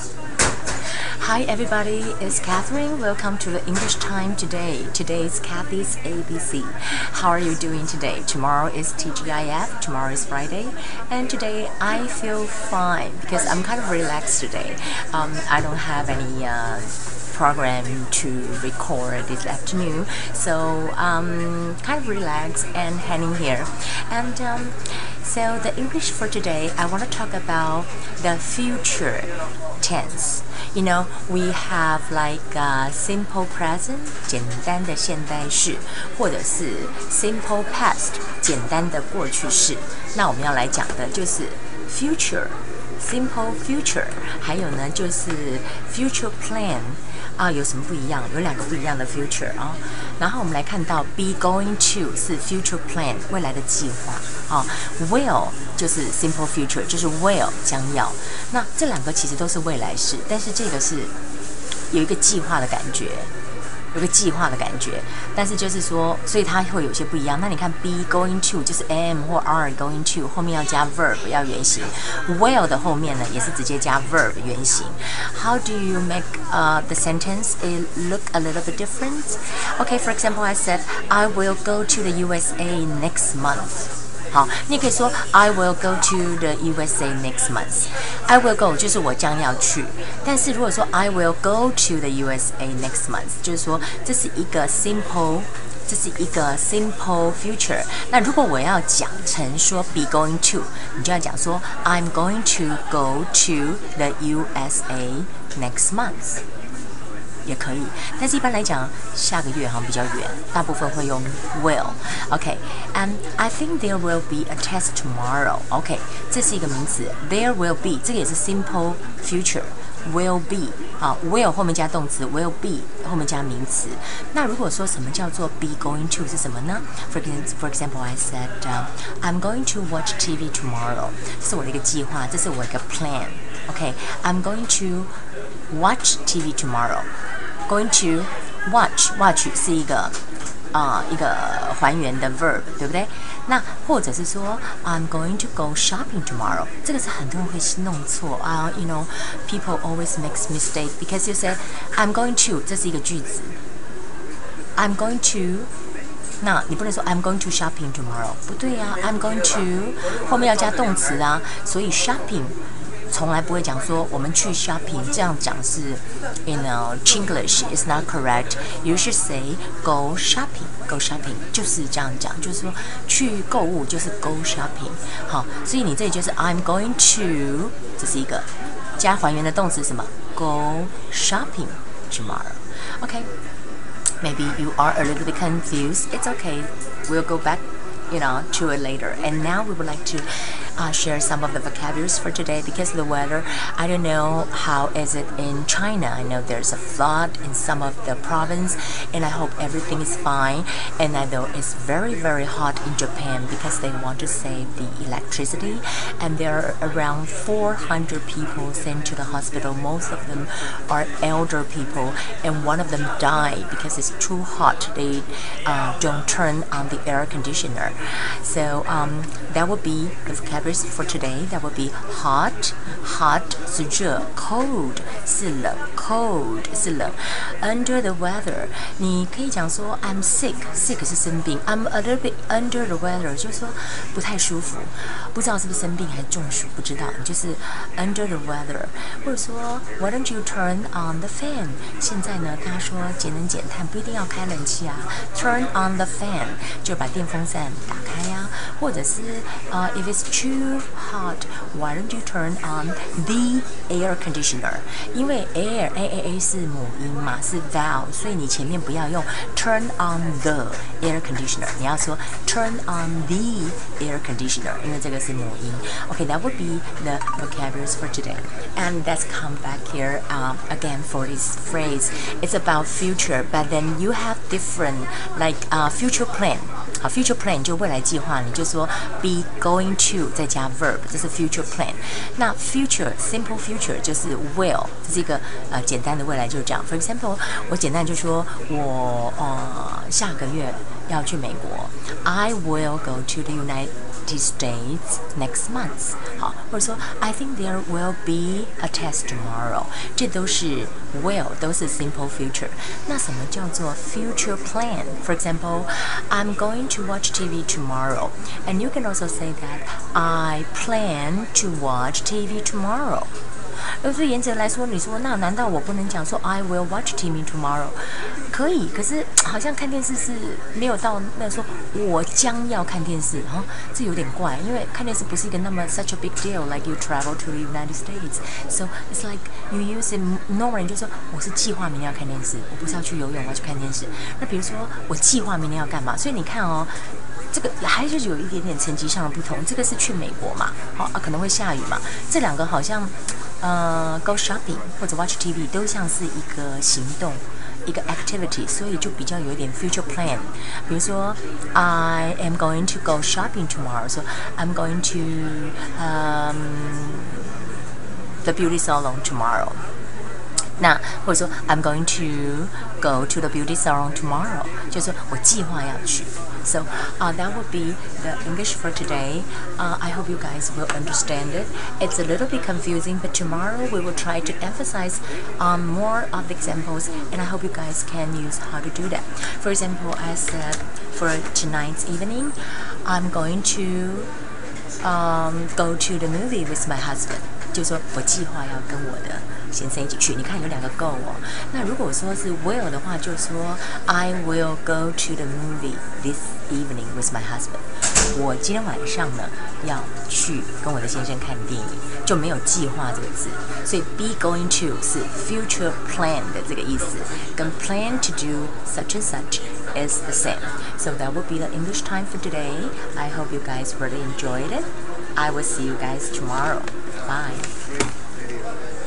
Hi everybody, it's Catherine. Welcome to the English time today. Today is Kathy's ABC. How are you doing today? Tomorrow is TGIF, tomorrow is Friday, and today I feel fine because I'm kind of relaxed today. Um, I don't have any uh, program to record this afternoon, so um, kind of relaxed and hanging here. And um, so the English for today, I want to talk about the future tense. You know, we have like a simple present 简单的现在式，或者是 simple past 简单的过去式。那我们要来讲的就是 future。Simple future，还有呢就是 future plan 啊，有什么不一样？有两个不一样的 future 啊。然后我们来看到 be going to 是 future plan 未来的计划啊，will 就是 simple future 就是 will 将要。那这两个其实都是未来式，但是这个是有一个计划的感觉。有个计划的感觉，但是就是说，所以它会有些不一样。那你看，be going to 就是 am 或 are going to 后面要加 verb 要原形，will 的后面呢也是直接加 verb 原形。How do you make uh the sentence it look a little bit different? Okay, for example, I said I will go to the USA next month. 好，你可以说 I will go to the USA next month. I will go 就是我将要去。但是如果说 I will go to the USA next month，就是说这是一个 simple，这是一个 simple future。那如果我要讲成说 be going to，你就要讲说 I'm going to go to the USA next month。 也可以，但是一般来讲，下个月好像比较远，大部分会用 will。OK，and I think there will be a test tomorrow。OK，这是一个名词，there will be，这个也是 simple future。will be 啊，will 后面加动词，will be 后面加名词。那如果说什么叫做 be going to 是什么呢？For for example, I said、uh, I'm going to watch TV tomorrow。这是我的一个计划，这是我一个 plan。OK，I'm going to watch TV tomorrow。 Going to watch watch 是一个啊、uh, 一个还原的 verb，对不对？那或者是说 I'm going to go shopping tomorrow，这个是很多人会弄错啊。Uh, you know, people always makes mistake because you say I'm going to，这是一个句子。I'm going to，那你不能说 I'm going to shopping tomorrow，不对呀、啊。I'm going to 后面要加动词啊，所以 shopping。 从来不会讲说我们去 shopping，这样讲是，you know Chinglish is not correct. You should say go shopping. Go shopping 就是这样讲，就是说去购物就是 go shopping。好，所以你这里就是 I'm going to，这是一个加还原的动词什么？Go shopping tomorrow. Okay. Maybe you are a little bit confused. It's okay. We'll go back you know to it later and now we would like to uh, share some of the vocabularies for today because the weather I don't know how is it in China. I know there's a flood in some of the province and I hope everything is fine. And I know it's very very hot in Japan because they want to save the electricity. And there are around 400 people sent to the hospital. Most of them are elder people and one of them died because it's too hot. They uh, don't turn on the air conditioner. So um, that would be the vocabularies for today. That would be hot, hot 是热，cold 是冷，cold 是冷。Under the weather，你可以讲说 I'm sick，sick 是生病，I'm a little bit under the weather 就是说不太舒服，不知道是不是生病还是中暑，不知道，你就是 under the weather。或者说 Why don't you turn on the fan？现在呢，大家说节能减碳不一定要开冷气啊，turn on the fan 就把电风扇。打开呀，或者是呃，if it's too hot，why don't you turn on the air conditioner？因为 air a a a 是母音嘛，是 vowel，所以你前面不要用 turn on the air conditioner，你要说 turn on the air conditioner，因为这个是母音。Okay，that would be the vocabularies for today. And let's come back here um, again for this phrase. It's about future, but then you have different like uh, future plan. 好，future plan 就未来计划，你就说 be going to 再加 verb，这是 future plan。那 future simple future 就是 will，这是一个呃简单的未来，就是这样。For example，我简单就说我呃下个月要去美国，I will go to the United States next month。好，或者说 I think there will be a test tomorrow。这都是 will，都是 simple future。那什么叫做 future plan？For example, I'm going to watch TV tomorrow, and you can also say that I plan to watch TV tomorrow。 而是原则来说，你说那难道我不能讲说 I will watch TV tomorrow？可以，可是好像看电视是没有到那说我将要看电视哈，这有点怪，因为看电视不是一个那么 such a big deal like you travel to the United States。So it's like you use it normally 就说我是计划明天要看电视，我不是要去游泳，我要去看电视。那比如说我计划明天要干嘛？所以你看哦。这个还是有一点点层级上的不同。这个是去美国嘛，好啊，可能会下雨嘛。这两个好像。呃，go shopping 或者 watch TV 都像是一个行动，一个 activity，所以就比较有一点 future plan。比如说，I am going to go shopping tomorrow，说 I'm going to um the beauty salon tomorrow。 那或者说 I'm going to go to the beauty salon tomorrow，就是我计划要去。So uh, that would be the English for today. Uh, I hope you guys will understand it. It's a little bit confusing, but tomorrow we will try to emphasize um, more of the examples, and I hope you guys can use how to do that. For example, I said for tonight's evening, I'm going to um, go to the movie with my husband. 就说我计划要跟我的先生一起去。你看有两个 go 哦。那如果说是 will 的话，就说 I will go to the movie this evening with my husband。我今天晚上呢要去跟我的先生看电影，就没有计划这个字。所以 be going to 是 future plan 的这个意思，跟 plan to do such and such is the same. So that would be the English time for today. I hope you guys really enjoyed it. I will see you guys tomorrow. Bye.